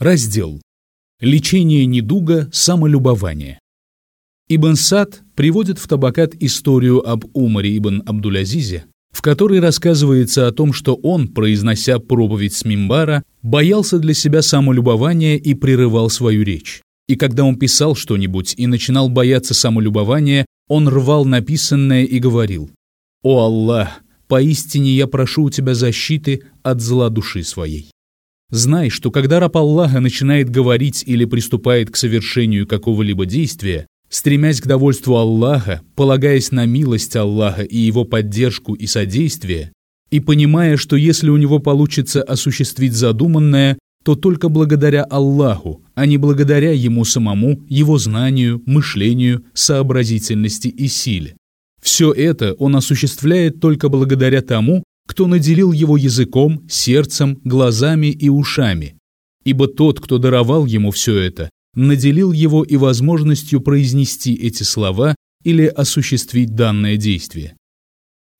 Раздел. Лечение недуга самолюбования. Ибн Сад приводит в Табакат историю об Умаре ибн Абдулязизе, в которой рассказывается о том, что он, произнося проповедь с мимбара, боялся для себя самолюбования и прерывал свою речь. И когда он писал что-нибудь и начинал бояться самолюбования, он рвал написанное и говорил «О Аллах, поистине я прошу у тебя защиты от зла души своей». Знай, что когда раб Аллаха начинает говорить или приступает к совершению какого-либо действия, стремясь к довольству Аллаха, полагаясь на милость Аллаха и его поддержку и содействие, и понимая, что если у него получится осуществить задуманное, то только благодаря Аллаху, а не благодаря ему самому, его знанию, мышлению, сообразительности и силе. Все это он осуществляет только благодаря тому, кто наделил его языком, сердцем, глазами и ушами. Ибо тот, кто даровал ему все это, наделил его и возможностью произнести эти слова или осуществить данное действие.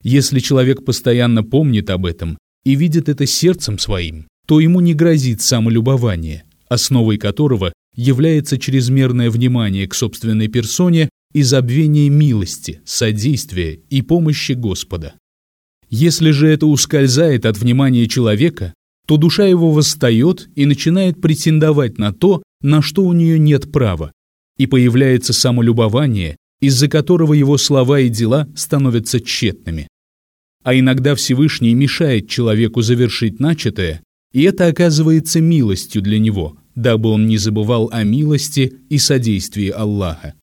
Если человек постоянно помнит об этом и видит это сердцем своим, то ему не грозит самолюбование, основой которого является чрезмерное внимание к собственной персоне и забвение милости, содействия и помощи Господа. Если же это ускользает от внимания человека, то душа его восстает и начинает претендовать на то, на что у нее нет права, и появляется самолюбование, из-за которого его слова и дела становятся тщетными. А иногда Всевышний мешает человеку завершить начатое, и это оказывается милостью для него, дабы он не забывал о милости и содействии Аллаха.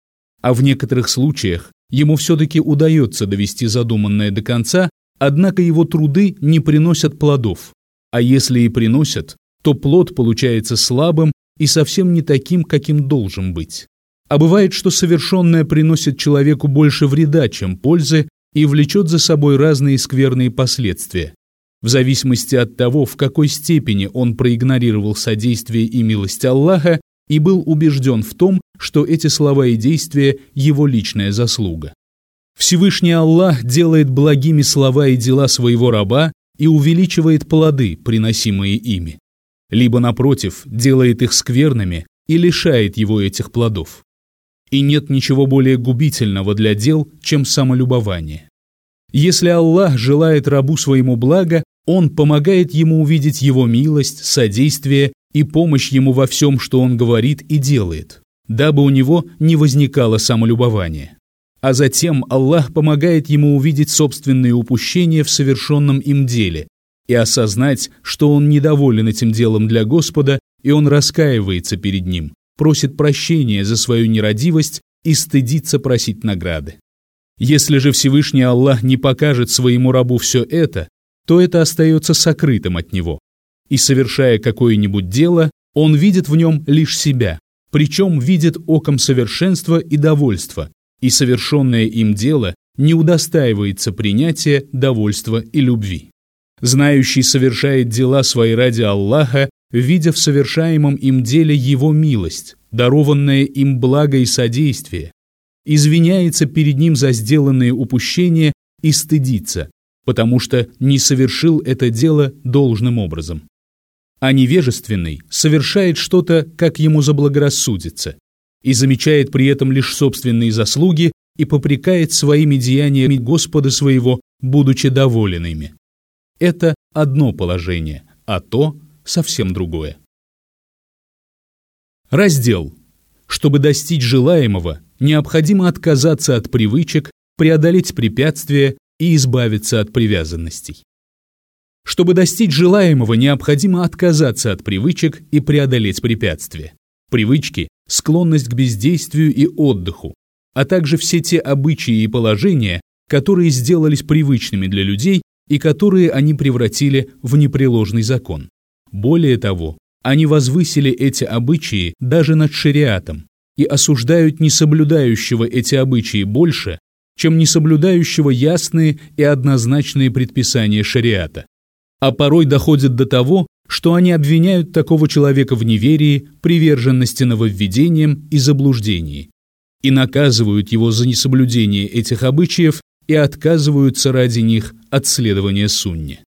А в некоторых случаях ему все-таки удается довести задуманное до конца Однако его труды не приносят плодов, а если и приносят, то плод получается слабым и совсем не таким, каким должен быть. А бывает, что совершенное приносит человеку больше вреда, чем пользы, и влечет за собой разные скверные последствия. В зависимости от того, в какой степени он проигнорировал содействие и милость Аллаха и был убежден в том, что эти слова и действия – его личная заслуга. Всевышний Аллах делает благими слова и дела своего раба и увеличивает плоды, приносимые ими. Либо, напротив, делает их скверными и лишает его этих плодов. И нет ничего более губительного для дел, чем самолюбование. Если Аллах желает рабу своему блага, Он помогает ему увидеть его милость, содействие и помощь ему во всем, что он говорит и делает, дабы у него не возникало самолюбование а затем Аллах помогает ему увидеть собственные упущения в совершенном им деле и осознать, что он недоволен этим делом для Господа, и он раскаивается перед ним, просит прощения за свою нерадивость и стыдится просить награды. Если же Всевышний Аллах не покажет своему рабу все это, то это остается сокрытым от него. И совершая какое-нибудь дело, он видит в нем лишь себя, причем видит оком совершенства и довольства, и совершенное им дело не удостаивается принятия, довольства и любви. Знающий совершает дела свои ради Аллаха, видя в совершаемом им деле Его милость, дарованное им благо и содействие, извиняется перед Ним за сделанные упущения и стыдится, потому что не совершил это дело должным образом. А невежественный совершает что-то, как ему заблагорассудится, и замечает при этом лишь собственные заслуги и попрекает своими деяниями Господа своего, будучи доволен ими. Это одно положение, а то совсем другое. Раздел. Чтобы достичь желаемого, необходимо отказаться от привычек, преодолеть препятствия и избавиться от привязанностей. Чтобы достичь желаемого, необходимо отказаться от привычек и преодолеть препятствия. Привычки склонность к бездействию и отдыху, а также все те обычаи и положения, которые сделались привычными для людей и которые они превратили в непреложный закон. Более того, они возвысили эти обычаи даже над шариатом и осуждают несоблюдающего эти обычаи больше, чем несоблюдающего ясные и однозначные предписания шариата. А порой доходят до того, что они обвиняют такого человека в неверии, приверженности нововведениям и заблуждении, и наказывают его за несоблюдение этих обычаев и отказываются ради них от следования сунне.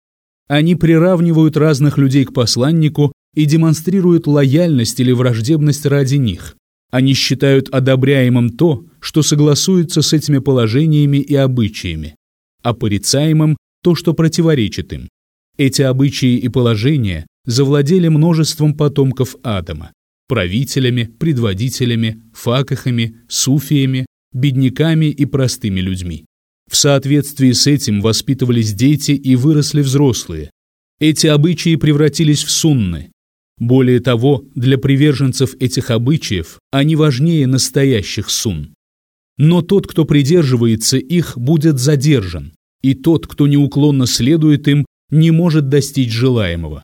Они приравнивают разных людей к посланнику и демонстрируют лояльность или враждебность ради них. Они считают одобряемым то, что согласуется с этими положениями и обычаями, а порицаемым то, что противоречит им. Эти обычаи и положения завладели множеством потомков Адама, правителями, предводителями, факахами, суфиями, бедняками и простыми людьми. В соответствии с этим воспитывались дети и выросли взрослые. Эти обычаи превратились в сунны. Более того, для приверженцев этих обычаев они важнее настоящих сунн. Но тот, кто придерживается их, будет задержан, и тот, кто неуклонно следует им, не может достичь желаемого.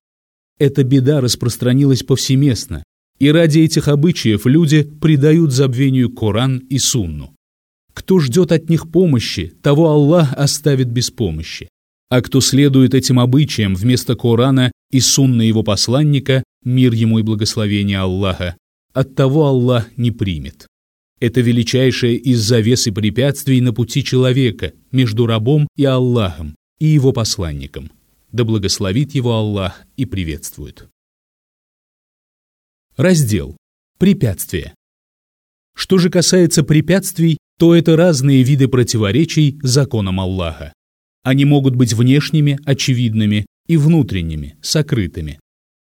Эта беда распространилась повсеместно, и ради этих обычаев люди предают забвению Коран и Сунну. Кто ждет от них помощи, того Аллах оставит без помощи. А кто следует этим обычаям вместо Корана и Сунны его посланника, мир ему и благословение Аллаха, от того Аллах не примет. Это величайшее из завес и препятствий на пути человека между рабом и Аллахом и его посланником. Да благословит его Аллах и приветствует. Раздел. Препятствия. Что же касается препятствий, то это разные виды противоречий законам Аллаха. Они могут быть внешними, очевидными, и внутренними, сокрытыми.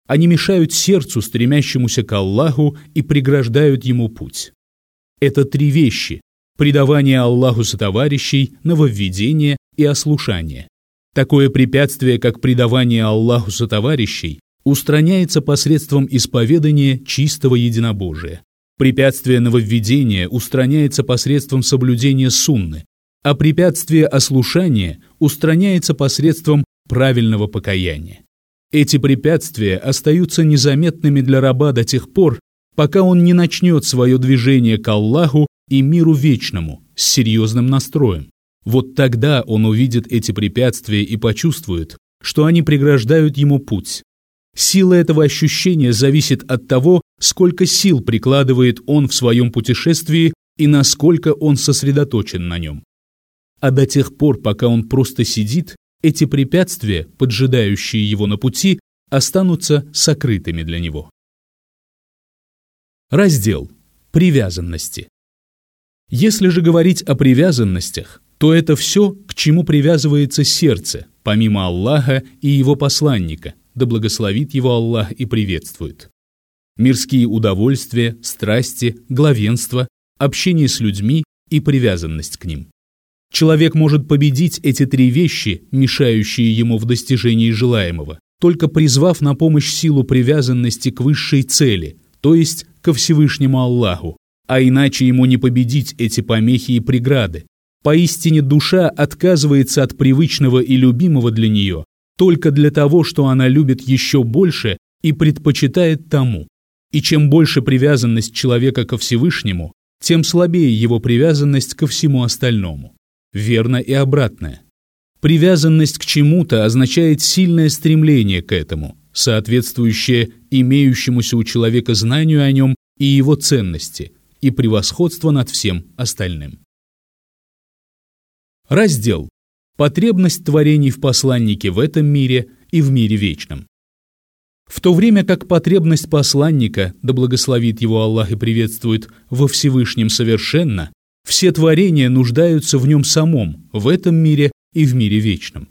Они мешают сердцу, стремящемуся к Аллаху, и преграждают ему путь. Это три вещи – предавание Аллаху сотоварищей, нововведение и ослушание. Такое препятствие, как предавание Аллаху сотоварищей, устраняется посредством исповедания чистого единобожия. Препятствие нововведения устраняется посредством соблюдения сунны, а препятствие ослушания устраняется посредством правильного покаяния. Эти препятствия остаются незаметными для раба до тех пор, пока он не начнет свое движение к Аллаху и миру вечному с серьезным настроем. Вот тогда он увидит эти препятствия и почувствует, что они преграждают ему путь. Сила этого ощущения зависит от того, сколько сил прикладывает он в своем путешествии и насколько он сосредоточен на нем. А до тех пор, пока он просто сидит, эти препятствия, поджидающие его на пути, останутся сокрытыми для него. Раздел «Привязанности». Если же говорить о привязанностях, то это все, к чему привязывается сердце, помимо Аллаха и его посланника, да благословит его Аллах и приветствует мирские удовольствия, страсти, главенство, общение с людьми и привязанность к ним. Человек может победить эти три вещи, мешающие ему в достижении желаемого, только призвав на помощь силу привязанности к высшей цели, то есть ко Всевышнему Аллаху, а иначе ему не победить эти помехи и преграды. Поистине душа отказывается от привычного и любимого для нее только для того, что она любит еще больше и предпочитает тому, и чем больше привязанность человека ко Всевышнему, тем слабее его привязанность ко всему остальному. Верно и обратное. Привязанность к чему-то означает сильное стремление к этому, соответствующее имеющемуся у человека знанию о нем и его ценности, и превосходство над всем остальным. Раздел. Потребность творений в посланнике в этом мире и в мире вечном. В то время как потребность посланника, да благословит его Аллах и приветствует, во Всевышнем совершенно, все творения нуждаются в нем самом, в этом мире и в мире вечном.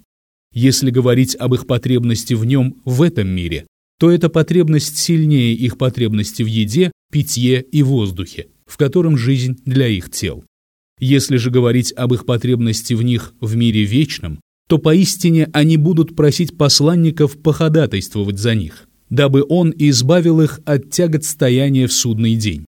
Если говорить об их потребности в нем в этом мире, то эта потребность сильнее их потребности в еде, питье и воздухе, в котором жизнь для их тел. Если же говорить об их потребности в них в мире вечном, то поистине они будут просить посланников походатайствовать за них, дабы он избавил их от тягот стояния в судный день.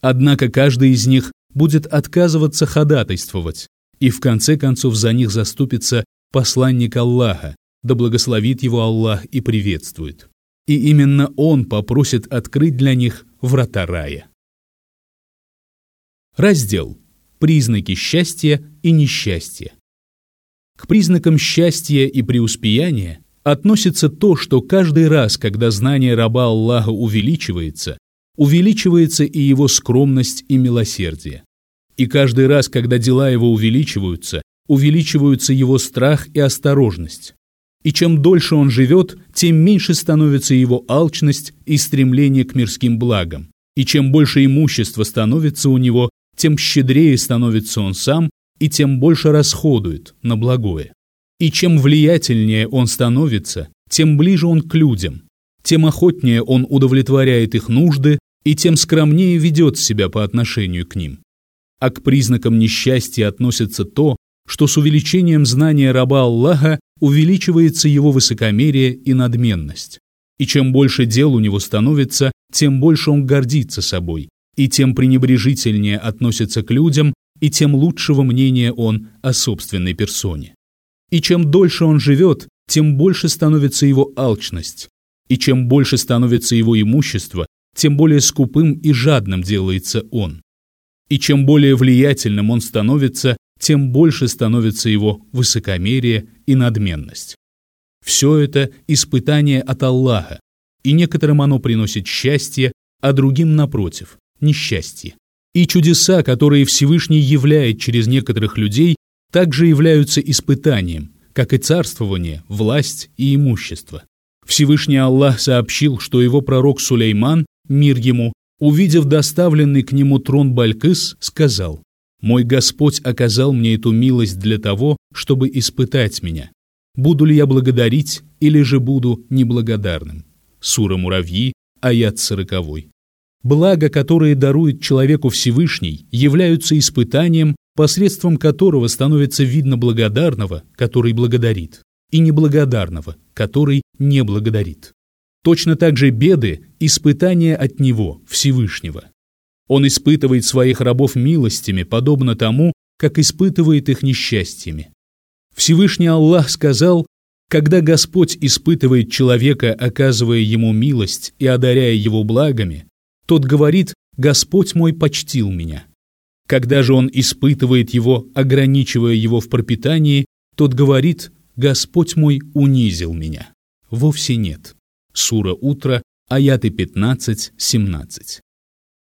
Однако каждый из них будет отказываться ходатайствовать, и в конце концов за них заступится посланник Аллаха, да благословит его Аллах и приветствует. И именно он попросит открыть для них врата рая. Раздел «Признаки счастья и несчастья». К признакам счастья и преуспеяния относится то, что каждый раз, когда знание раба Аллаха увеличивается, увеличивается и его скромность и милосердие. И каждый раз, когда дела его увеличиваются, увеличиваются его страх и осторожность. И чем дольше он живет, тем меньше становится его алчность и стремление к мирским благам. И чем больше имущества становится у него, тем щедрее становится он сам и тем больше расходует на благое. И чем влиятельнее он становится, тем ближе он к людям, тем охотнее он удовлетворяет их нужды и тем скромнее ведет себя по отношению к ним. А к признакам несчастья относится то, что с увеличением знания раба Аллаха увеличивается его высокомерие и надменность. И чем больше дел у него становится, тем больше он гордится собой, и тем пренебрежительнее относится к людям, и тем лучшего мнения он о собственной персоне. И чем дольше он живет, тем больше становится его алчность, и чем больше становится его имущество, тем более скупым и жадным делается он. И чем более влиятельным он становится, тем больше становится его высокомерие и надменность. Все это испытание от Аллаха, и некоторым оно приносит счастье, а другим, напротив, несчастье. И чудеса, которые Всевышний являет через некоторых людей, также являются испытанием, как и царствование, власть и имущество. Всевышний Аллах сообщил, что его пророк Сулейман, мир ему, увидев доставленный к нему трон Балькыс, сказал, «Мой Господь оказал мне эту милость для того, чтобы испытать меня. Буду ли я благодарить или же буду неблагодарным?» Сура Муравьи, аят сороковой. Блага, которые дарует человеку Всевышний, являются испытанием, посредством которого становится видно благодарного, который благодарит, и неблагодарного, который не благодарит. Точно так же беды – испытания от Него, Всевышнего. Он испытывает своих рабов милостями, подобно тому, как испытывает их несчастьями. Всевышний Аллах сказал, когда Господь испытывает человека, оказывая ему милость и одаряя его благами, тот говорит «Господь мой почтил меня». Когда же он испытывает его, ограничивая его в пропитании, тот говорит «Господь мой унизил меня». Вовсе нет. Сура Утро, аяты 15-17.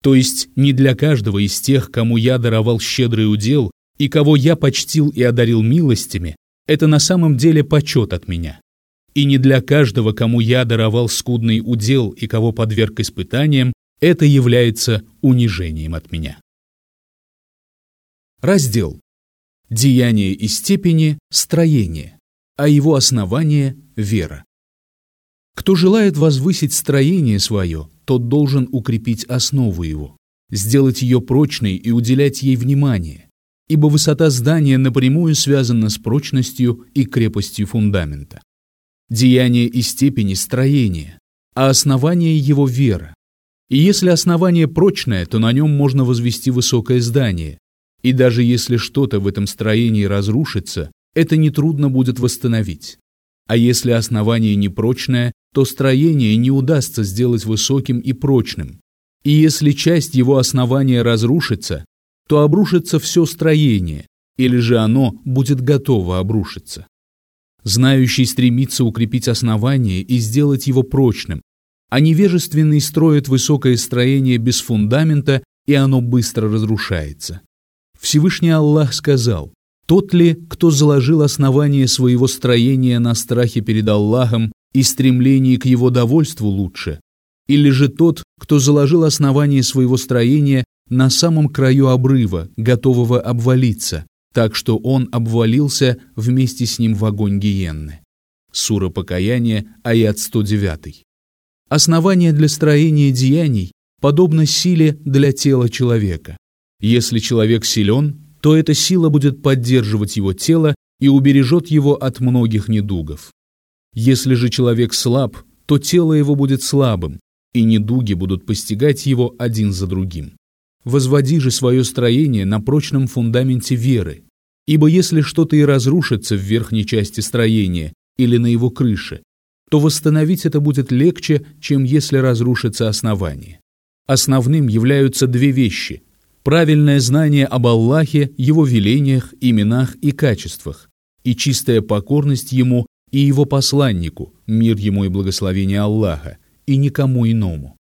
То есть не для каждого из тех, кому я даровал щедрый удел и кого я почтил и одарил милостями, это на самом деле почет от меня. И не для каждого, кому я даровал скудный удел и кого подверг испытаниям, это является унижением от меня. Раздел. Деяние и степени – строение, а его основание – вера. Кто желает возвысить строение свое, тот должен укрепить основу его, сделать ее прочной и уделять ей внимание, ибо высота здания напрямую связана с прочностью и крепостью фундамента. Деяние и степени – строения, а основание его – вера. И если основание прочное, то на нем можно возвести высокое здание. И даже если что-то в этом строении разрушится, это нетрудно будет восстановить. А если основание непрочное, то строение не удастся сделать высоким и прочным. И если часть его основания разрушится, то обрушится все строение, или же оно будет готово обрушиться. Знающий стремится укрепить основание и сделать его прочным, а невежественный строит высокое строение без фундамента, и оно быстро разрушается. Всевышний Аллах сказал, «Тот ли, кто заложил основание своего строения на страхе перед Аллахом и стремлении к его довольству лучше, или же тот, кто заложил основание своего строения на самом краю обрыва, готового обвалиться, так что он обвалился вместе с ним в огонь гиенны?» Сура Покаяния, аят 109. Основание для строения деяний подобно силе для тела человека. Если человек силен, то эта сила будет поддерживать его тело и убережет его от многих недугов. Если же человек слаб, то тело его будет слабым, и недуги будут постигать его один за другим. Возводи же свое строение на прочном фундаменте веры, ибо если что-то и разрушится в верхней части строения или на его крыше, то восстановить это будет легче, чем если разрушится основание. Основным являются две вещи – правильное знание об Аллахе, Его велениях, именах и качествах, и чистая покорность Ему и Его посланнику, мир Ему и благословение Аллаха, и никому иному.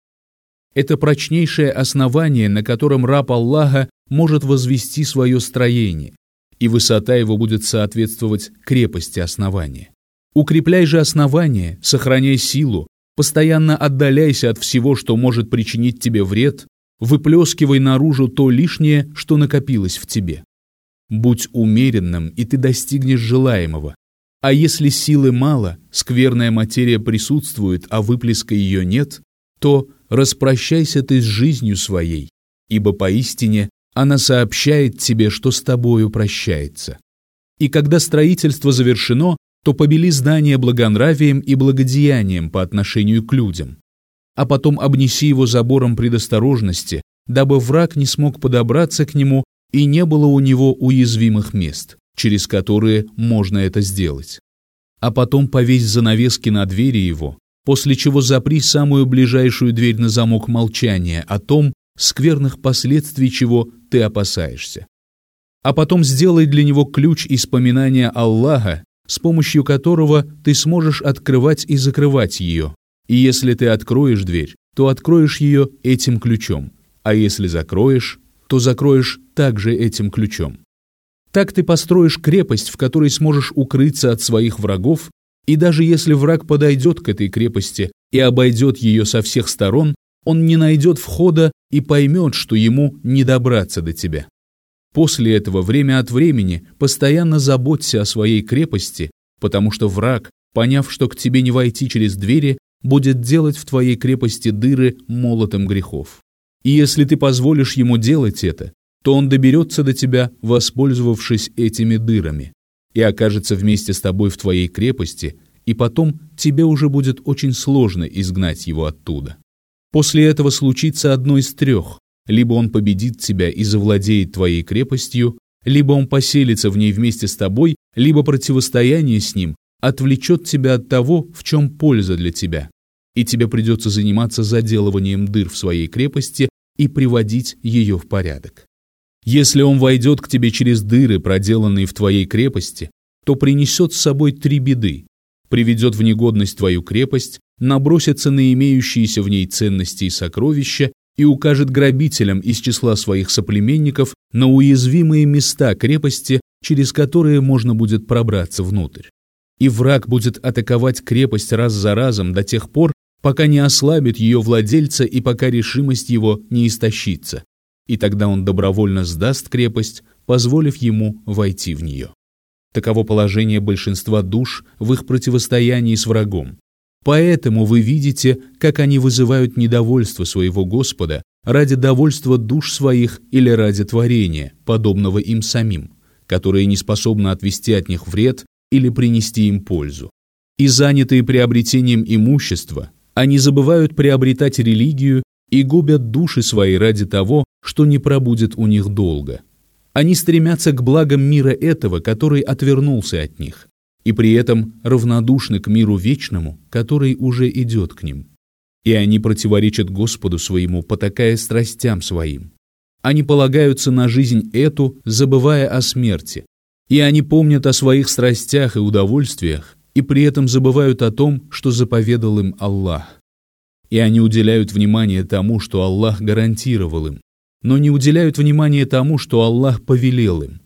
Это прочнейшее основание, на котором раб Аллаха может возвести свое строение, и высота его будет соответствовать крепости основания. Укрепляй же основание, сохраняй силу, постоянно отдаляйся от всего, что может причинить тебе вред, выплескивай наружу то лишнее, что накопилось в тебе. Будь умеренным, и ты достигнешь желаемого. А если силы мало, скверная материя присутствует, а выплеска ее нет, то распрощайся ты с жизнью своей, ибо поистине она сообщает тебе, что с тобою прощается. И когда строительство завершено, то побели здание благонравием и благодеянием по отношению к людям, а потом обнеси его забором предосторожности, дабы враг не смог подобраться к нему и не было у него уязвимых мест, через которые можно это сделать. А потом повесь занавески на двери его, после чего запри самую ближайшую дверь на замок молчания о том, скверных последствий чего ты опасаешься. А потом сделай для него ключ из поминания Аллаха, с помощью которого ты сможешь открывать и закрывать ее. И если ты откроешь дверь, то откроешь ее этим ключом, а если закроешь, то закроешь также этим ключом. Так ты построишь крепость, в которой сможешь укрыться от своих врагов, и даже если враг подойдет к этой крепости и обойдет ее со всех сторон, он не найдет входа и поймет, что ему не добраться до тебя. После этого время от времени постоянно заботься о своей крепости, потому что враг, поняв, что к тебе не войти через двери, будет делать в твоей крепости дыры молотом грехов. И если ты позволишь ему делать это, то он доберется до тебя, воспользовавшись этими дырами, и окажется вместе с тобой в твоей крепости, и потом тебе уже будет очень сложно изгнать его оттуда. После этого случится одно из трех. Либо он победит тебя и завладеет твоей крепостью, либо он поселится в ней вместе с тобой, либо противостояние с ним отвлечет тебя от того, в чем польза для тебя, и тебе придется заниматься заделыванием дыр в своей крепости и приводить ее в порядок. Если он войдет к тебе через дыры, проделанные в твоей крепости, то принесет с собой три беды. Приведет в негодность твою крепость, набросится на имеющиеся в ней ценности и сокровища и укажет грабителям из числа своих соплеменников на уязвимые места крепости, через которые можно будет пробраться внутрь. И враг будет атаковать крепость раз за разом до тех пор, пока не ослабит ее владельца и пока решимость его не истощится. И тогда он добровольно сдаст крепость, позволив ему войти в нее. Таково положение большинства душ в их противостоянии с врагом. Поэтому вы видите, как они вызывают недовольство своего Господа ради довольства душ своих или ради творения, подобного им самим, которое не способно отвести от них вред или принести им пользу. И занятые приобретением имущества, они забывают приобретать религию и губят души свои ради того, что не пробудет у них долго. Они стремятся к благам мира этого, который отвернулся от них и при этом равнодушны к миру вечному, который уже идет к ним. И они противоречат Господу своему, потакая страстям своим. Они полагаются на жизнь эту, забывая о смерти. И они помнят о своих страстях и удовольствиях, и при этом забывают о том, что заповедал им Аллах. И они уделяют внимание тому, что Аллах гарантировал им, но не уделяют внимания тому, что Аллах повелел им.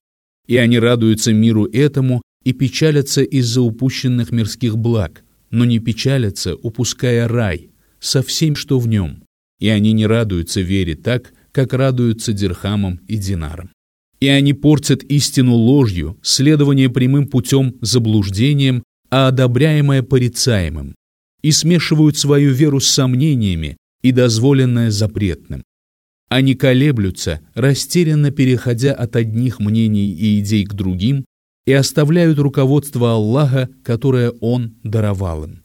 И они радуются миру этому и печалятся из-за упущенных мирских благ, но не печалятся, упуская рай, со всем, что в нем. И они не радуются вере так, как радуются дирхамам и динарам. И они портят истину ложью, следование прямым путем заблуждением, а одобряемое порицаемым, и смешивают свою веру с сомнениями и дозволенное запретным. Они колеблются, растерянно переходя от одних мнений и идей к другим, и оставляют руководство Аллаха, которое Он даровал им.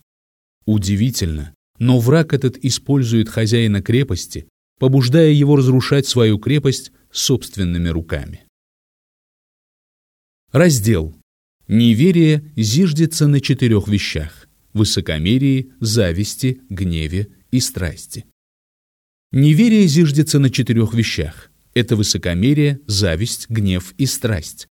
Удивительно, но враг этот использует хозяина крепости, побуждая его разрушать свою крепость собственными руками. Раздел. Неверие зиждется на четырех вещах – высокомерии, зависти, гневе и страсти. Неверие зиждется на четырех вещах – это высокомерие, зависть, гнев и страсть.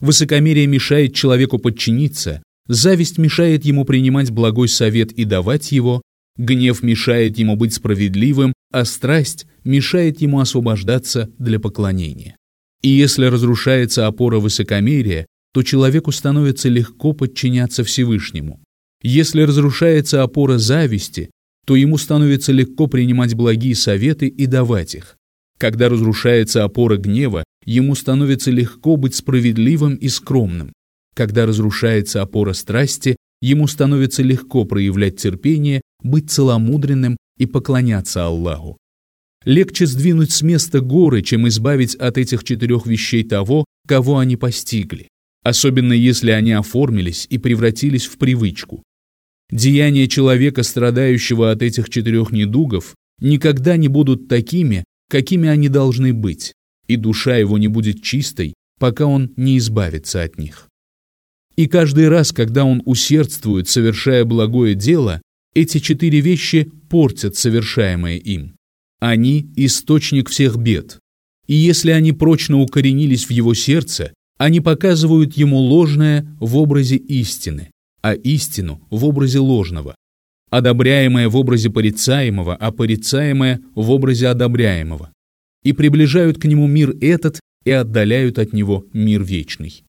Высокомерие мешает человеку подчиниться, зависть мешает ему принимать благой совет и давать его, гнев мешает ему быть справедливым, а страсть мешает ему освобождаться для поклонения. И если разрушается опора высокомерия, то человеку становится легко подчиняться Всевышнему. Если разрушается опора зависти, то ему становится легко принимать благие советы и давать их. Когда разрушается опора гнева, ему становится легко быть справедливым и скромным. Когда разрушается опора страсти, ему становится легко проявлять терпение, быть целомудренным и поклоняться Аллаху. Легче сдвинуть с места горы, чем избавить от этих четырех вещей того, кого они постигли, особенно если они оформились и превратились в привычку. Деяния человека, страдающего от этих четырех недугов, никогда не будут такими, какими они должны быть, и душа его не будет чистой, пока он не избавится от них. И каждый раз, когда он усердствует, совершая благое дело, эти четыре вещи портят совершаемое им. Они – источник всех бед. И если они прочно укоренились в его сердце, они показывают ему ложное в образе истины, а истину в образе ложного, одобряемое в образе порицаемого, а порицаемое в образе одобряемого, и приближают к нему мир этот и отдаляют от него мир вечный.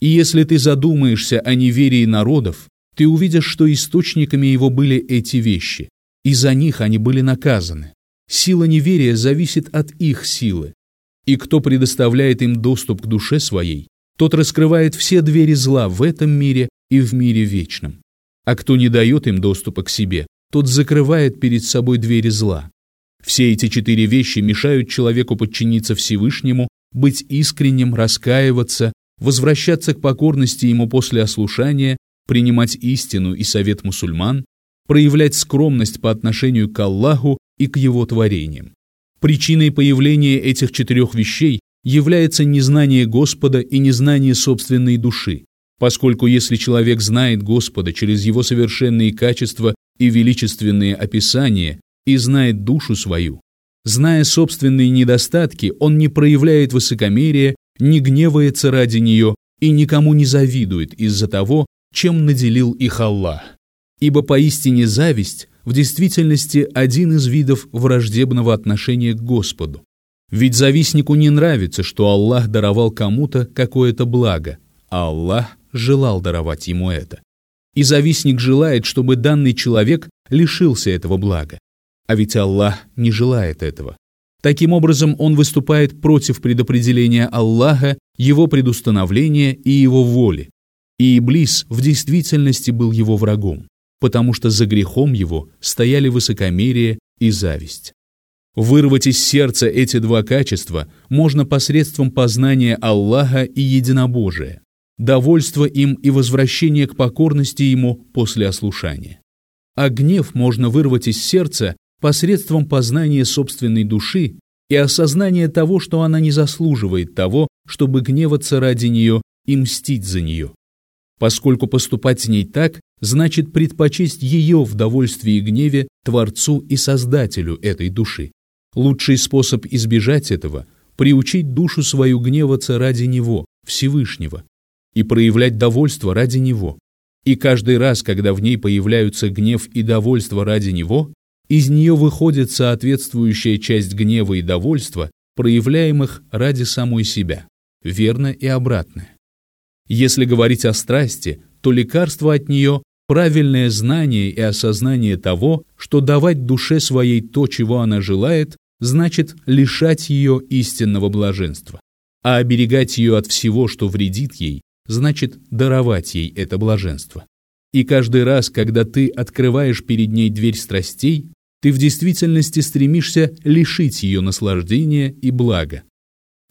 И если ты задумаешься о неверии народов, ты увидишь, что источниками его были эти вещи, и за них они были наказаны. Сила неверия зависит от их силы. И кто предоставляет им доступ к душе своей, тот раскрывает все двери зла в этом мире и в мире вечном. А кто не дает им доступа к себе, тот закрывает перед собой двери зла. Все эти четыре вещи мешают человеку подчиниться Всевышнему, быть искренним, раскаиваться, возвращаться к покорности ему после ослушания, принимать истину и совет мусульман, проявлять скромность по отношению к Аллаху и к его творениям. Причиной появления этих четырех вещей является незнание Господа и незнание собственной души, поскольку если человек знает Господа через его совершенные качества и величественные описания и знает душу свою, зная собственные недостатки, он не проявляет высокомерия не гневается ради нее и никому не завидует из-за того, чем наделил их Аллах. Ибо поистине зависть в действительности один из видов враждебного отношения к Господу. Ведь завистнику не нравится, что Аллах даровал кому-то какое-то благо, а Аллах желал даровать ему это. И завистник желает, чтобы данный человек лишился этого блага. А ведь Аллах не желает этого. Таким образом, он выступает против предопределения Аллаха, его предустановления и его воли. И Иблис в действительности был его врагом, потому что за грехом его стояли высокомерие и зависть. Вырвать из сердца эти два качества можно посредством познания Аллаха и единобожия, довольства им и возвращения к покорности ему после ослушания. А гнев можно вырвать из сердца посредством познания собственной души и осознания того, что она не заслуживает того, чтобы гневаться ради нее и мстить за нее. Поскольку поступать с ней так, значит предпочесть ее в довольстве и гневе Творцу и Создателю этой души. Лучший способ избежать этого – приучить душу свою гневаться ради Него, Всевышнего, и проявлять довольство ради Него. И каждый раз, когда в ней появляются гнев и довольство ради Него, из нее выходит соответствующая часть гнева и довольства, проявляемых ради самой себя, верно и обратное. Если говорить о страсти, то лекарство от нее – правильное знание и осознание того, что давать душе своей то, чего она желает, значит лишать ее истинного блаженства, а оберегать ее от всего, что вредит ей, значит даровать ей это блаженство. И каждый раз, когда ты открываешь перед ней дверь страстей, ты в действительности стремишься лишить ее наслаждения и блага.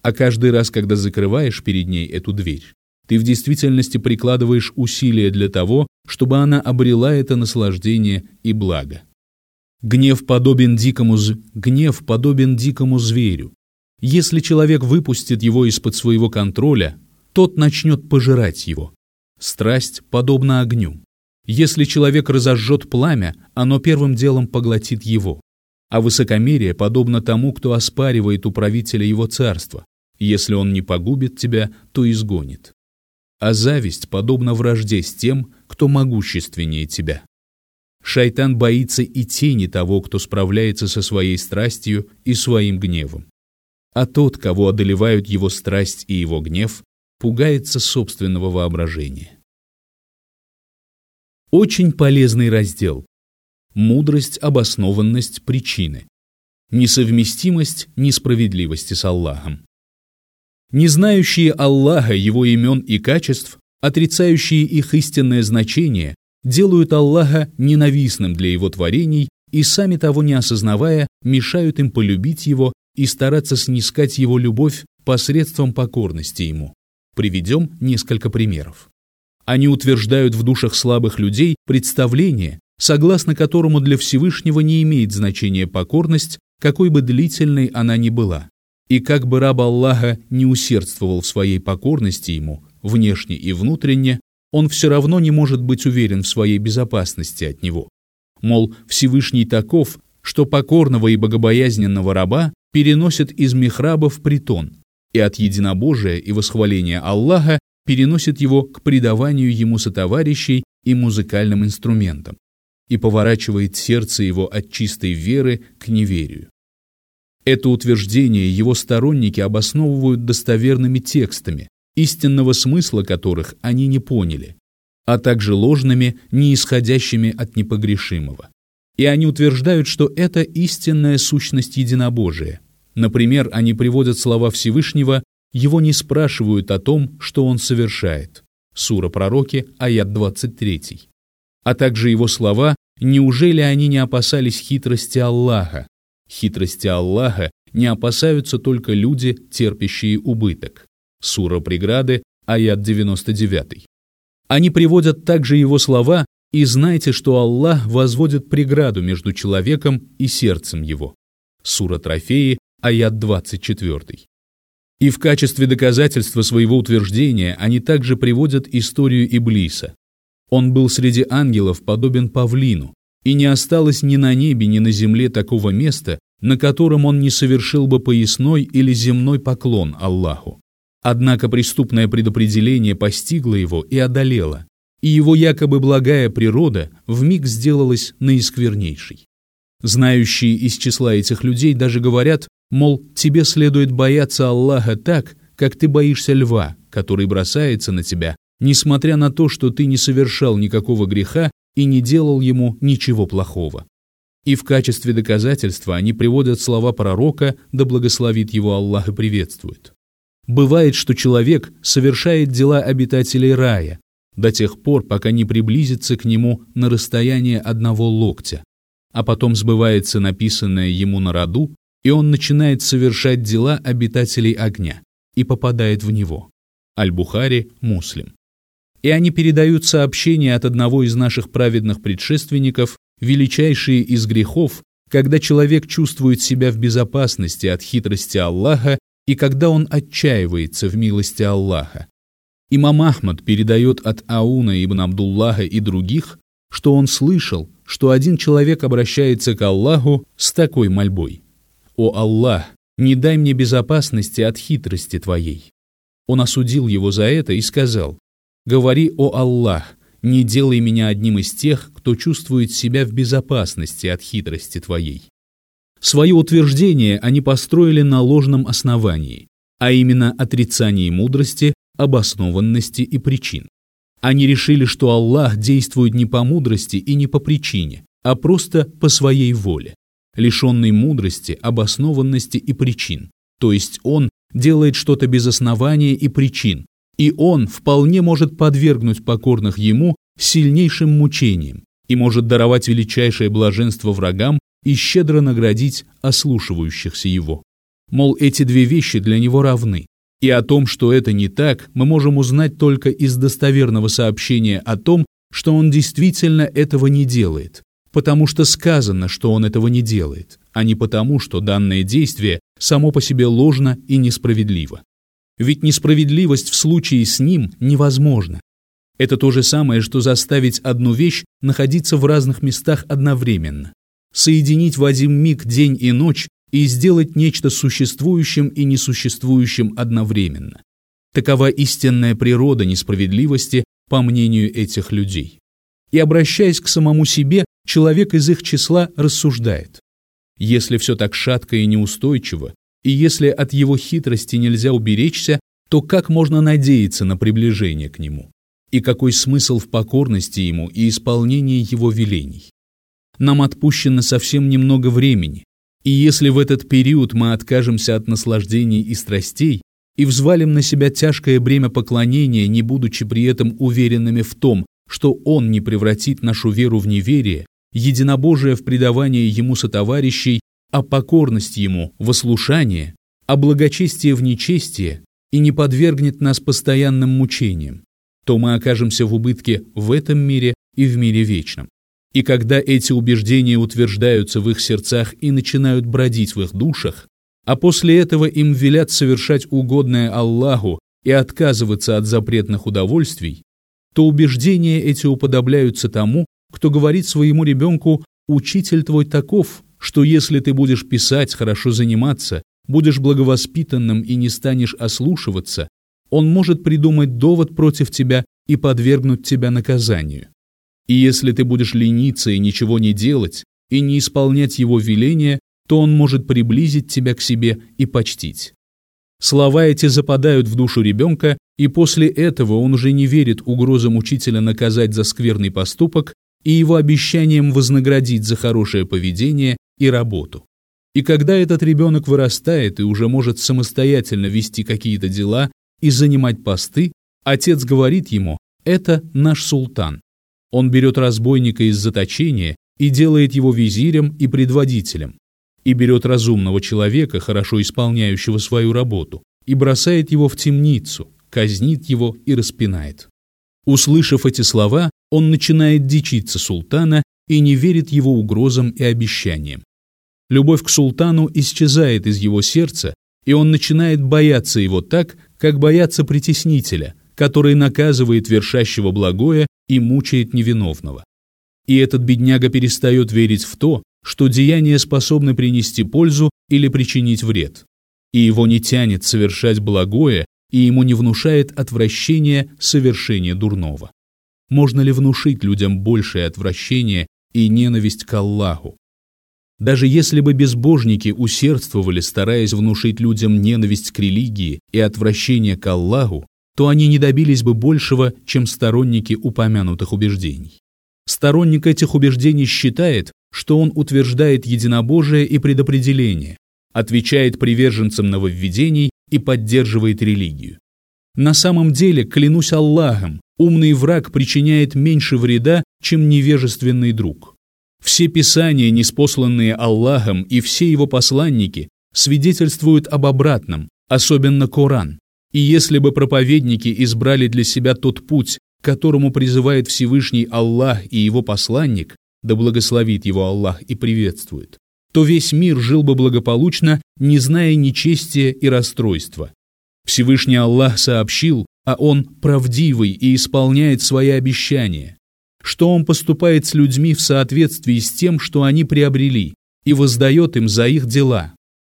А каждый раз, когда закрываешь перед ней эту дверь, ты в действительности прикладываешь усилия для того, чтобы она обрела это наслаждение и благо. Гнев подобен дикому, з... гнев подобен дикому зверю. Если человек выпустит его из-под своего контроля, тот начнет пожирать его. Страсть подобна огню. Если человек разожжет пламя, оно первым делом поглотит его. А высокомерие подобно тому, кто оспаривает у правителя его царства. Если он не погубит тебя, то изгонит. А зависть подобна вражде с тем, кто могущественнее тебя. Шайтан боится и тени того, кто справляется со своей страстью и своим гневом. А тот, кого одолевают его страсть и его гнев, пугается собственного воображения. Очень полезный раздел. Мудрость, обоснованность, причины. Несовместимость несправедливости с Аллахом. Не знающие Аллаха, его имен и качеств, отрицающие их истинное значение, делают Аллаха ненавистным для его творений и сами того не осознавая, мешают им полюбить его и стараться снискать его любовь посредством покорности ему. Приведем несколько примеров. Они утверждают в душах слабых людей представление, согласно которому для Всевышнего не имеет значения покорность, какой бы длительной она ни была. И как бы раб Аллаха не усердствовал в своей покорности ему, внешне и внутренне, он все равно не может быть уверен в своей безопасности от него. Мол, Всевышний таков, что покорного и богобоязненного раба переносят из михраба в притон, и от единобожия и восхваления Аллаха переносит его к предаванию ему сотоварищей и музыкальным инструментам и поворачивает сердце его от чистой веры к неверию. Это утверждение его сторонники обосновывают достоверными текстами, истинного смысла которых они не поняли, а также ложными, не исходящими от непогрешимого. И они утверждают, что это истинная сущность единобожия. Например, они приводят слова Всевышнего его не спрашивают о том, что он совершает. Сура пророки, аят 23. А также его слова «Неужели они не опасались хитрости Аллаха?» Хитрости Аллаха не опасаются только люди, терпящие убыток. Сура преграды, аят 99. Они приводят также его слова «И знайте, что Аллах возводит преграду между человеком и сердцем его». Сура Трофеи, аят 24. И в качестве доказательства своего утверждения они также приводят историю Иблиса. Он был среди ангелов подобен павлину, и не осталось ни на небе, ни на земле такого места, на котором он не совершил бы поясной или земной поклон Аллаху. Однако преступное предопределение постигло его и одолело, и его якобы благая природа вмиг сделалась наисквернейшей. Знающие из числа этих людей даже говорят, Мол, тебе следует бояться Аллаха так, как ты боишься льва, который бросается на тебя, несмотря на то, что ты не совершал никакого греха и не делал ему ничего плохого. И в качестве доказательства они приводят слова пророка, да благословит его Аллах и приветствует. Бывает, что человек совершает дела обитателей рая до тех пор, пока не приблизится к нему на расстояние одного локтя, а потом сбывается написанное ему на роду, и он начинает совершать дела обитателей огня и попадает в него. Аль-Бухари, Муслим. И они передают сообщение от одного из наших праведных предшественников, величайшие из грехов, когда человек чувствует себя в безопасности от хитрости Аллаха и когда он отчаивается в милости Аллаха. Имам Ахмад передает от Ауна ибн Абдуллаха и других, что он слышал, что один человек обращается к Аллаху с такой мольбой. «О Аллах, не дай мне безопасности от хитрости Твоей». Он осудил его за это и сказал, «Говори, о Аллах, не делай меня одним из тех, кто чувствует себя в безопасности от хитрости Твоей». Свое утверждение они построили на ложном основании, а именно отрицании мудрости, обоснованности и причин. Они решили, что Аллах действует не по мудрости и не по причине, а просто по своей воле лишенный мудрости, обоснованности и причин. То есть он делает что-то без основания и причин, и он вполне может подвергнуть покорных ему сильнейшим мучениям и может даровать величайшее блаженство врагам и щедро наградить ослушивающихся его. Мол, эти две вещи для него равны. И о том, что это не так, мы можем узнать только из достоверного сообщения о том, что он действительно этого не делает, потому что сказано, что он этого не делает, а не потому, что данное действие само по себе ложно и несправедливо. Ведь несправедливость в случае с ним невозможна. Это то же самое, что заставить одну вещь находиться в разных местах одновременно. Соединить в один миг день и ночь и сделать нечто существующим и несуществующим одновременно. Такова истинная природа несправедливости, по мнению этих людей. И обращаясь к самому себе, человек из их числа рассуждает. Если все так шатко и неустойчиво, и если от его хитрости нельзя уберечься, то как можно надеяться на приближение к Нему? И какой смысл в покорности Ему и исполнении Его велений? Нам отпущено совсем немного времени, и если в этот период мы откажемся от наслаждений и страстей и взвалим на себя тяжкое бремя поклонения, не будучи при этом уверенными в том, что Он не превратит нашу веру в неверие, единобожие в предавание Ему сотоварищей, а покорность Ему в ослушание, а благочестие в нечестие и не подвергнет нас постоянным мучениям, то мы окажемся в убытке в этом мире и в мире вечном. И когда эти убеждения утверждаются в их сердцах и начинают бродить в их душах, а после этого им велят совершать угодное Аллаху и отказываться от запретных удовольствий, то убеждения эти уподобляются тому, кто говорит своему ребенку «учитель твой таков, что если ты будешь писать, хорошо заниматься, будешь благовоспитанным и не станешь ослушиваться, он может придумать довод против тебя и подвергнуть тебя наказанию. И если ты будешь лениться и ничего не делать, и не исполнять его веления, то он может приблизить тебя к себе и почтить. Слова эти западают в душу ребенка, и после этого он уже не верит угрозам учителя наказать за скверный поступок и его обещаниям вознаградить за хорошее поведение и работу. И когда этот ребенок вырастает и уже может самостоятельно вести какие-то дела и занимать посты, отец говорит ему «это наш султан». Он берет разбойника из заточения и делает его визирем и предводителем, и берет разумного человека, хорошо исполняющего свою работу, и бросает его в темницу, казнит его и распинает. Услышав эти слова, он начинает дичиться султана и не верит его угрозам и обещаниям. Любовь к султану исчезает из его сердца, и он начинает бояться его так, как боятся притеснителя, который наказывает вершащего благое и мучает невиновного. И этот бедняга перестает верить в то, что деяния способны принести пользу или причинить вред. И его не тянет совершать благое, и ему не внушает отвращение совершения дурного. Можно ли внушить людям большее отвращение и ненависть к Аллаху? Даже если бы безбожники усердствовали, стараясь внушить людям ненависть к религии и отвращение к Аллаху, то они не добились бы большего, чем сторонники упомянутых убеждений. Сторонник этих убеждений считает, что он утверждает единобожие и предопределение, отвечает приверженцам нововведений и поддерживает религию. На самом деле, клянусь Аллахом, умный враг причиняет меньше вреда, чем невежественный друг. Все писания, неспосланные Аллахом, и все его посланники свидетельствуют об обратном, особенно Коран. И если бы проповедники избрали для себя тот путь, к которому призывает Всевышний Аллах и его посланник, да благословит его Аллах и приветствует, то весь мир жил бы благополучно, не зная нечестия и расстройства. Всевышний Аллах сообщил, а Он правдивый и исполняет свои обещания, что Он поступает с людьми в соответствии с тем, что они приобрели, и воздает им за их дела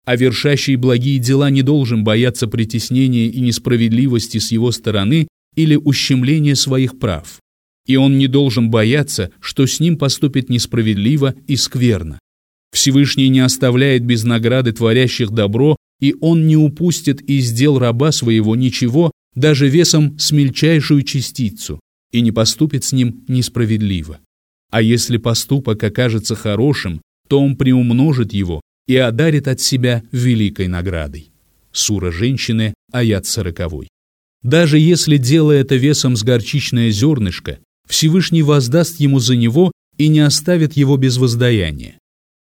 а вершащий благие дела не должен бояться притеснения и несправедливости с его стороны или ущемления своих прав. И он не должен бояться, что с ним поступит несправедливо и скверно. Всевышний не оставляет без награды творящих добро, и он не упустит из дел раба своего ничего, даже весом с мельчайшую частицу, и не поступит с ним несправедливо. А если поступок окажется хорошим, то он приумножит его и одарит от себя великой наградой. Сура женщины, аят сороковой. Даже если дело это весом с горчичное зернышко, Всевышний воздаст ему за него и не оставит его без воздаяния.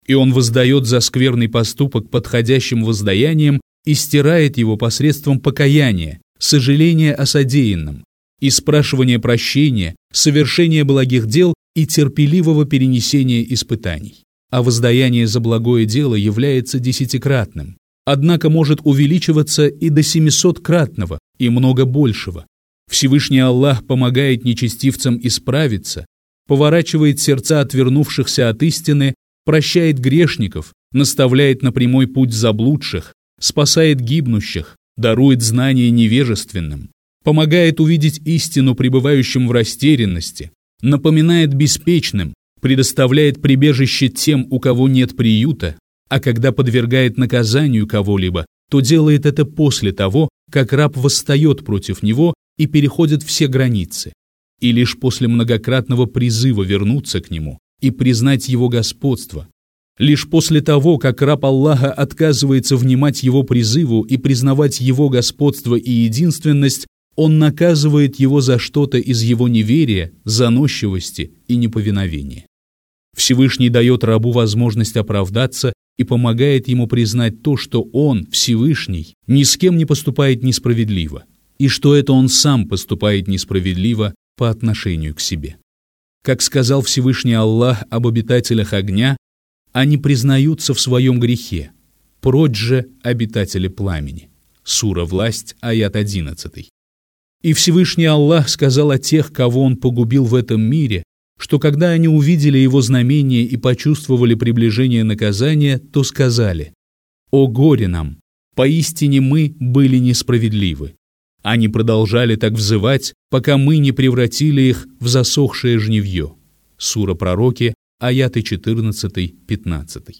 И он воздает за скверный поступок подходящим воздаянием и стирает его посредством покаяния, сожаления о содеянном, и спрашивания прощения, совершения благих дел и терпеливого перенесения испытаний а воздаяние за благое дело является десятикратным, однако может увеличиваться и до семисоткратного, и много большего. Всевышний Аллах помогает нечестивцам исправиться, поворачивает сердца отвернувшихся от истины, прощает грешников, наставляет на прямой путь заблудших, спасает гибнущих, дарует знания невежественным, помогает увидеть истину пребывающим в растерянности, напоминает беспечным, предоставляет прибежище тем, у кого нет приюта, а когда подвергает наказанию кого-либо, то делает это после того, как раб восстает против него и переходит все границы, и лишь после многократного призыва вернуться к нему и признать его господство, лишь после того, как раб Аллаха отказывается внимать его призыву и признавать его господство и единственность, он наказывает его за что-то из его неверия, заносчивости и неповиновения. Всевышний дает рабу возможность оправдаться и помогает ему признать то, что он, Всевышний, ни с кем не поступает несправедливо, и что это он сам поступает несправедливо по отношению к себе. Как сказал Всевышний Аллах об обитателях огня, они признаются в своем грехе, прочь же обитатели пламени. Сура «Власть», аят 11. И Всевышний Аллах сказал о тех, кого Он погубил в этом мире, что когда они увидели его знамение и почувствовали приближение наказания, то сказали «О горе нам! Поистине мы были несправедливы». Они продолжали так взывать, пока мы не превратили их в засохшее жневье. Сура пророки, аяты 14-15.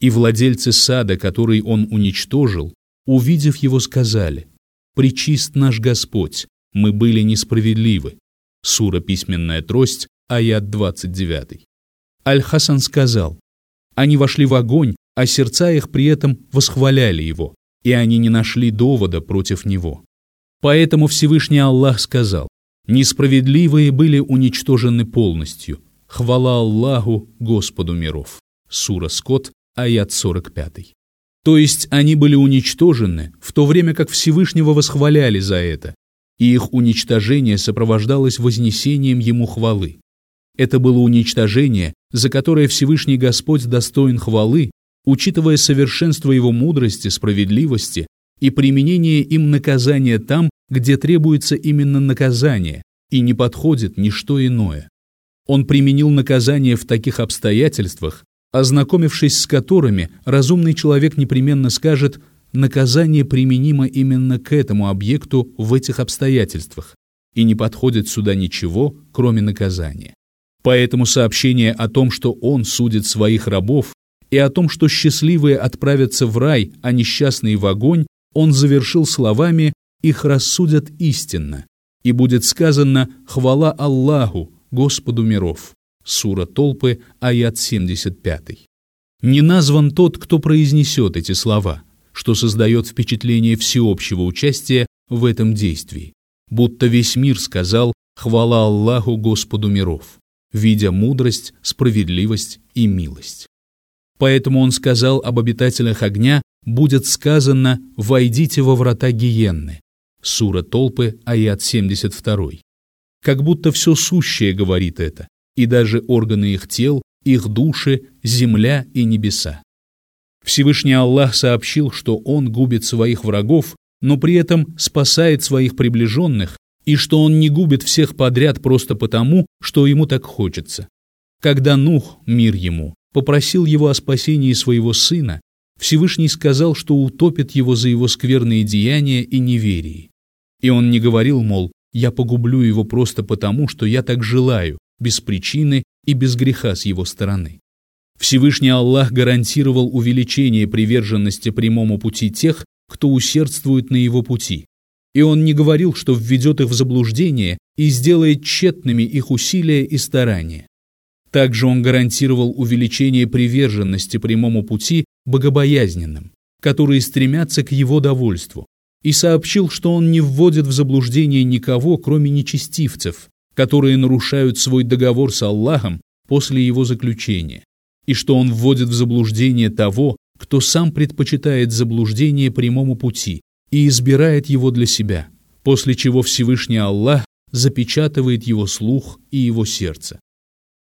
И владельцы сада, который он уничтожил, увидев его, сказали «Причист наш Господь, мы были несправедливы». Сура «Письменная трость», аят 29. Аль-Хасан сказал, «Они вошли в огонь, а сердца их при этом восхваляли его, и они не нашли довода против него». Поэтому Всевышний Аллах сказал, «Несправедливые были уничтожены полностью. Хвала Аллаху, Господу миров». Сура Скот, аят 45. То есть они были уничтожены, в то время как Всевышнего восхваляли за это, и их уничтожение сопровождалось вознесением ему хвалы. Это было уничтожение, за которое Всевышний Господь достоин хвалы, учитывая совершенство его мудрости, справедливости и применение им наказания там, где требуется именно наказание, и не подходит ничто иное. Он применил наказание в таких обстоятельствах, ознакомившись с которыми разумный человек непременно скажет «наказание применимо именно к этому объекту в этих обстоятельствах, и не подходит сюда ничего, кроме наказания». Поэтому сообщение о том, что он судит своих рабов, и о том, что счастливые отправятся в рай, а несчастные в огонь, он завершил словами «их рассудят истинно», и будет сказано «хвала Аллаху, Господу миров». Сура Толпы, аят 75. Не назван тот, кто произнесет эти слова, что создает впечатление всеобщего участия в этом действии, будто весь мир сказал «хвала Аллаху, Господу миров», видя мудрость, справедливость и милость. Поэтому он сказал об обитателях огня будет сказано «Войдите во врата гиенны». Сура Толпы, аят 72. Как будто все сущее говорит это, и даже органы их тел, их души, земля и небеса. Всевышний Аллах сообщил, что Он губит своих врагов, но при этом спасает своих приближенных, и что Он не губит всех подряд просто потому, что Ему так хочется. Когда Нух, мир ему, попросил его о спасении своего сына, Всевышний сказал, что утопит его за его скверные деяния и неверие. И он не говорил, мол, я погублю его просто потому, что я так желаю, без причины и без греха с его стороны. Всевышний Аллах гарантировал увеличение приверженности прямому пути тех, кто усердствует на его пути. И он не говорил, что введет их в заблуждение и сделает тщетными их усилия и старания. Также он гарантировал увеличение приверженности прямому пути богобоязненным, которые стремятся к его довольству, и сообщил, что он не вводит в заблуждение никого, кроме нечестивцев, которые нарушают свой договор с Аллахом после его заключения, и что он вводит в заблуждение того, кто сам предпочитает заблуждение прямому пути и избирает его для себя, после чего Всевышний Аллах запечатывает его слух и его сердце.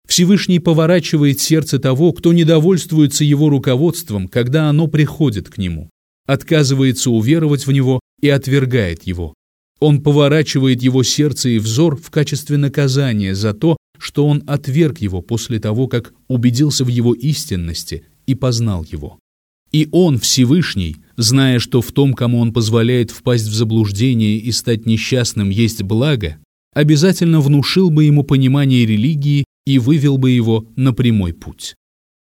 Всевышний поворачивает сердце того, кто недовольствуется его руководством, когда оно приходит к нему, отказывается уверовать в него и отвергает его. Он поворачивает его сердце и взор в качестве наказания за то, что он отверг его после того, как убедился в его истинности и познал его. И он, Всевышний, зная, что в том, кому он позволяет впасть в заблуждение и стать несчастным, есть благо, обязательно внушил бы ему понимание религии и вывел бы его на прямой путь.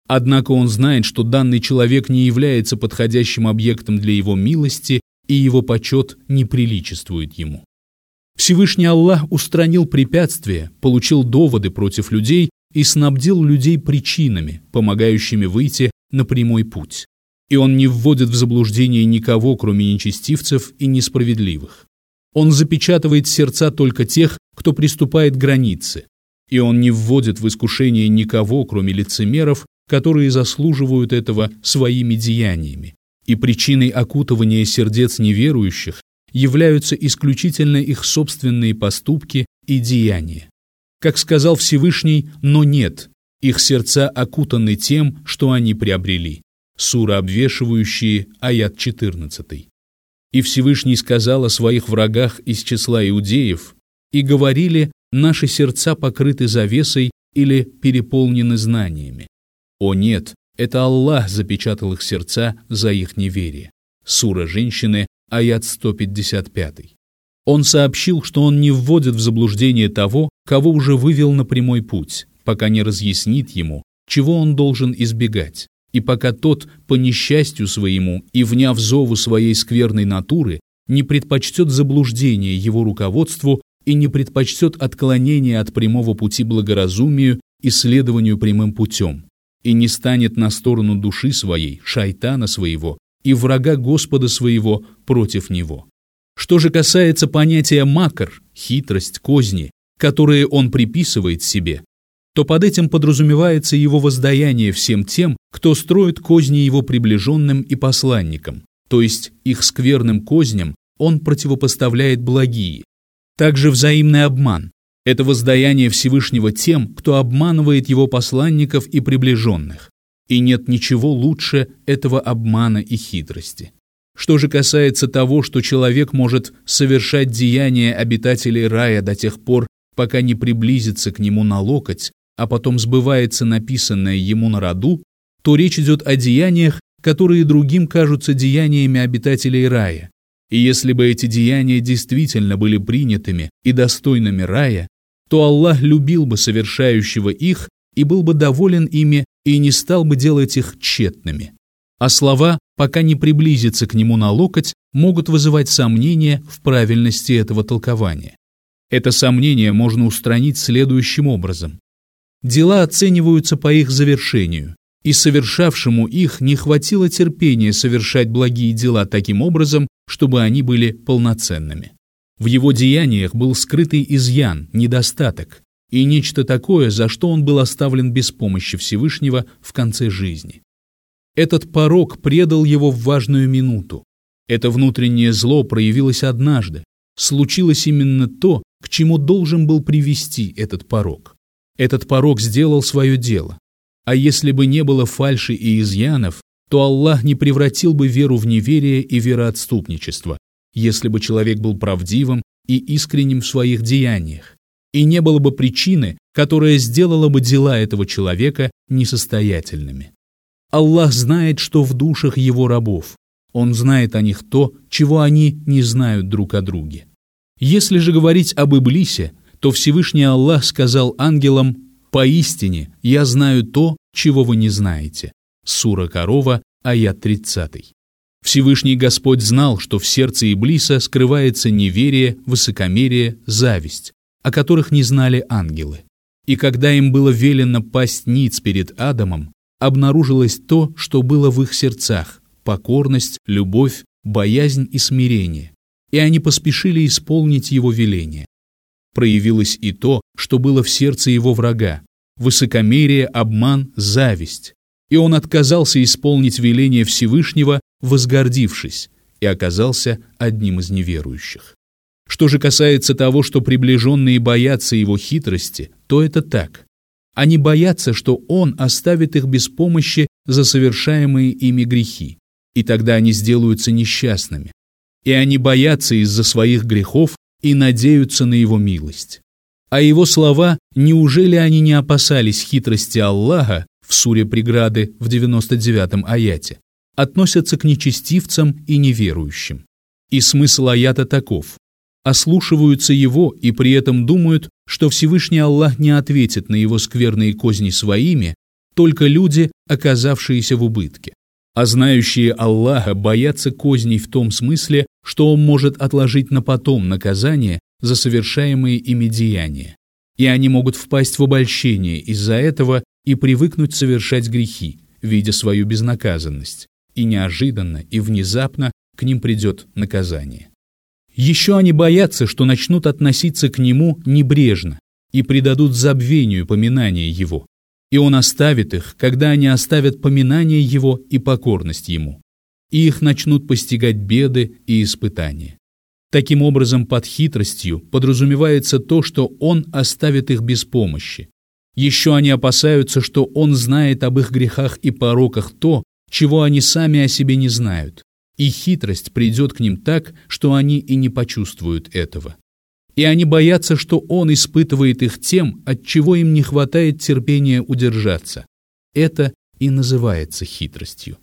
Однако он знает, что данный человек не является подходящим объектом для его милости и его почет не приличествует ему. Всевышний Аллах устранил препятствия, получил доводы против людей и снабдил людей причинами, помогающими выйти на прямой путь. И он не вводит в заблуждение никого, кроме нечестивцев и несправедливых. Он запечатывает сердца только тех, кто приступает к границе, и он не вводит в искушение никого, кроме лицемеров, которые заслуживают этого своими деяниями. И причиной окутывания сердец неверующих являются исключительно их собственные поступки и деяния. Как сказал Всевышний, но нет, их сердца окутаны тем, что они приобрели. Сура обвешивающие, аят 14. И Всевышний сказал о своих врагах из числа иудеев, и говорили, наши сердца покрыты завесой или переполнены знаниями. О нет, это Аллах запечатал их сердца за их неверие. Сура женщины, аят 155. Он сообщил, что он не вводит в заблуждение того, кого уже вывел на прямой путь, пока не разъяснит ему, чего он должен избегать, и пока тот, по несчастью своему и вняв зову своей скверной натуры, не предпочтет заблуждение его руководству и не предпочтет отклонение от прямого пути благоразумию и следованию прямым путем, и не станет на сторону души своей, шайтана своего, и врага Господа своего против него. Что же касается понятия макар, хитрость, козни, которые он приписывает себе, то под этим подразумевается его воздаяние всем тем, кто строит козни его приближенным и посланникам, то есть их скверным козням он противопоставляет благие. Также взаимный обман – это воздаяние Всевышнего тем, кто обманывает его посланников и приближенных. И нет ничего лучше этого обмана и хитрости. Что же касается того, что человек может совершать деяния обитателей рая до тех пор, пока не приблизится к нему на локоть, а потом сбывается написанное ему на роду, то речь идет о деяниях, которые другим кажутся деяниями обитателей рая. И если бы эти деяния действительно были принятыми и достойными рая, то Аллах любил бы совершающего их и был бы доволен ими и не стал бы делать их тщетными. А слова, пока не приблизится к нему на локоть, могут вызывать сомнения в правильности этого толкования. Это сомнение можно устранить следующим образом. Дела оцениваются по их завершению, и совершавшему их не хватило терпения совершать благие дела таким образом, чтобы они были полноценными. В его деяниях был скрытый изъян, недостаток, и нечто такое, за что он был оставлен без помощи Всевышнего в конце жизни. Этот порог предал его в важную минуту. Это внутреннее зло проявилось однажды. Случилось именно то, к чему должен был привести этот порог. Этот порог сделал свое дело. А если бы не было фальши и изъянов, то Аллах не превратил бы веру в неверие и вероотступничество, если бы человек был правдивым и искренним в своих деяниях, и не было бы причины, которая сделала бы дела этого человека несостоятельными. Аллах знает, что в душах его рабов. Он знает о них то, чего они не знают друг о друге. Если же говорить об Иблисе, то Всевышний Аллах сказал ангелам «Поистине я знаю то, чего вы не знаете». Сура Корова, аят 30. Всевышний Господь знал, что в сердце Иблиса скрывается неверие, высокомерие, зависть, о которых не знали ангелы. И когда им было велено пасть ниц перед Адамом, обнаружилось то, что было в их сердцах – покорность, любовь, боязнь и смирение, и они поспешили исполнить его веление проявилось и то, что было в сердце его врага – высокомерие, обман, зависть. И он отказался исполнить веление Всевышнего, возгордившись, и оказался одним из неверующих. Что же касается того, что приближенные боятся его хитрости, то это так. Они боятся, что он оставит их без помощи за совершаемые ими грехи, и тогда они сделаются несчастными. И они боятся из-за своих грехов и надеются на Его милость. А Его слова, неужели они не опасались хитрости Аллаха в суре преграды в 99-м аяте, относятся к нечестивцам и неверующим. И смысл аята таков. Ослушиваются его и при этом думают, что Всевышний Аллах не ответит на его скверные козни своими, только люди, оказавшиеся в убытке. А знающие Аллаха боятся козней в том смысле, что он может отложить на потом наказание за совершаемые ими деяния, и они могут впасть в обольщение из-за этого и привыкнуть совершать грехи, видя свою безнаказанность, и неожиданно и внезапно к ним придет наказание. Еще они боятся, что начнут относиться к нему небрежно и предадут забвению поминания его, и он оставит их, когда они оставят поминание его и покорность ему, и их начнут постигать беды и испытания. Таким образом, под хитростью подразумевается то, что он оставит их без помощи. Еще они опасаются, что он знает об их грехах и пороках то, чего они сами о себе не знают, и хитрость придет к ним так, что они и не почувствуют этого. И они боятся, что он испытывает их тем, от чего им не хватает терпения удержаться. Это и называется хитростью.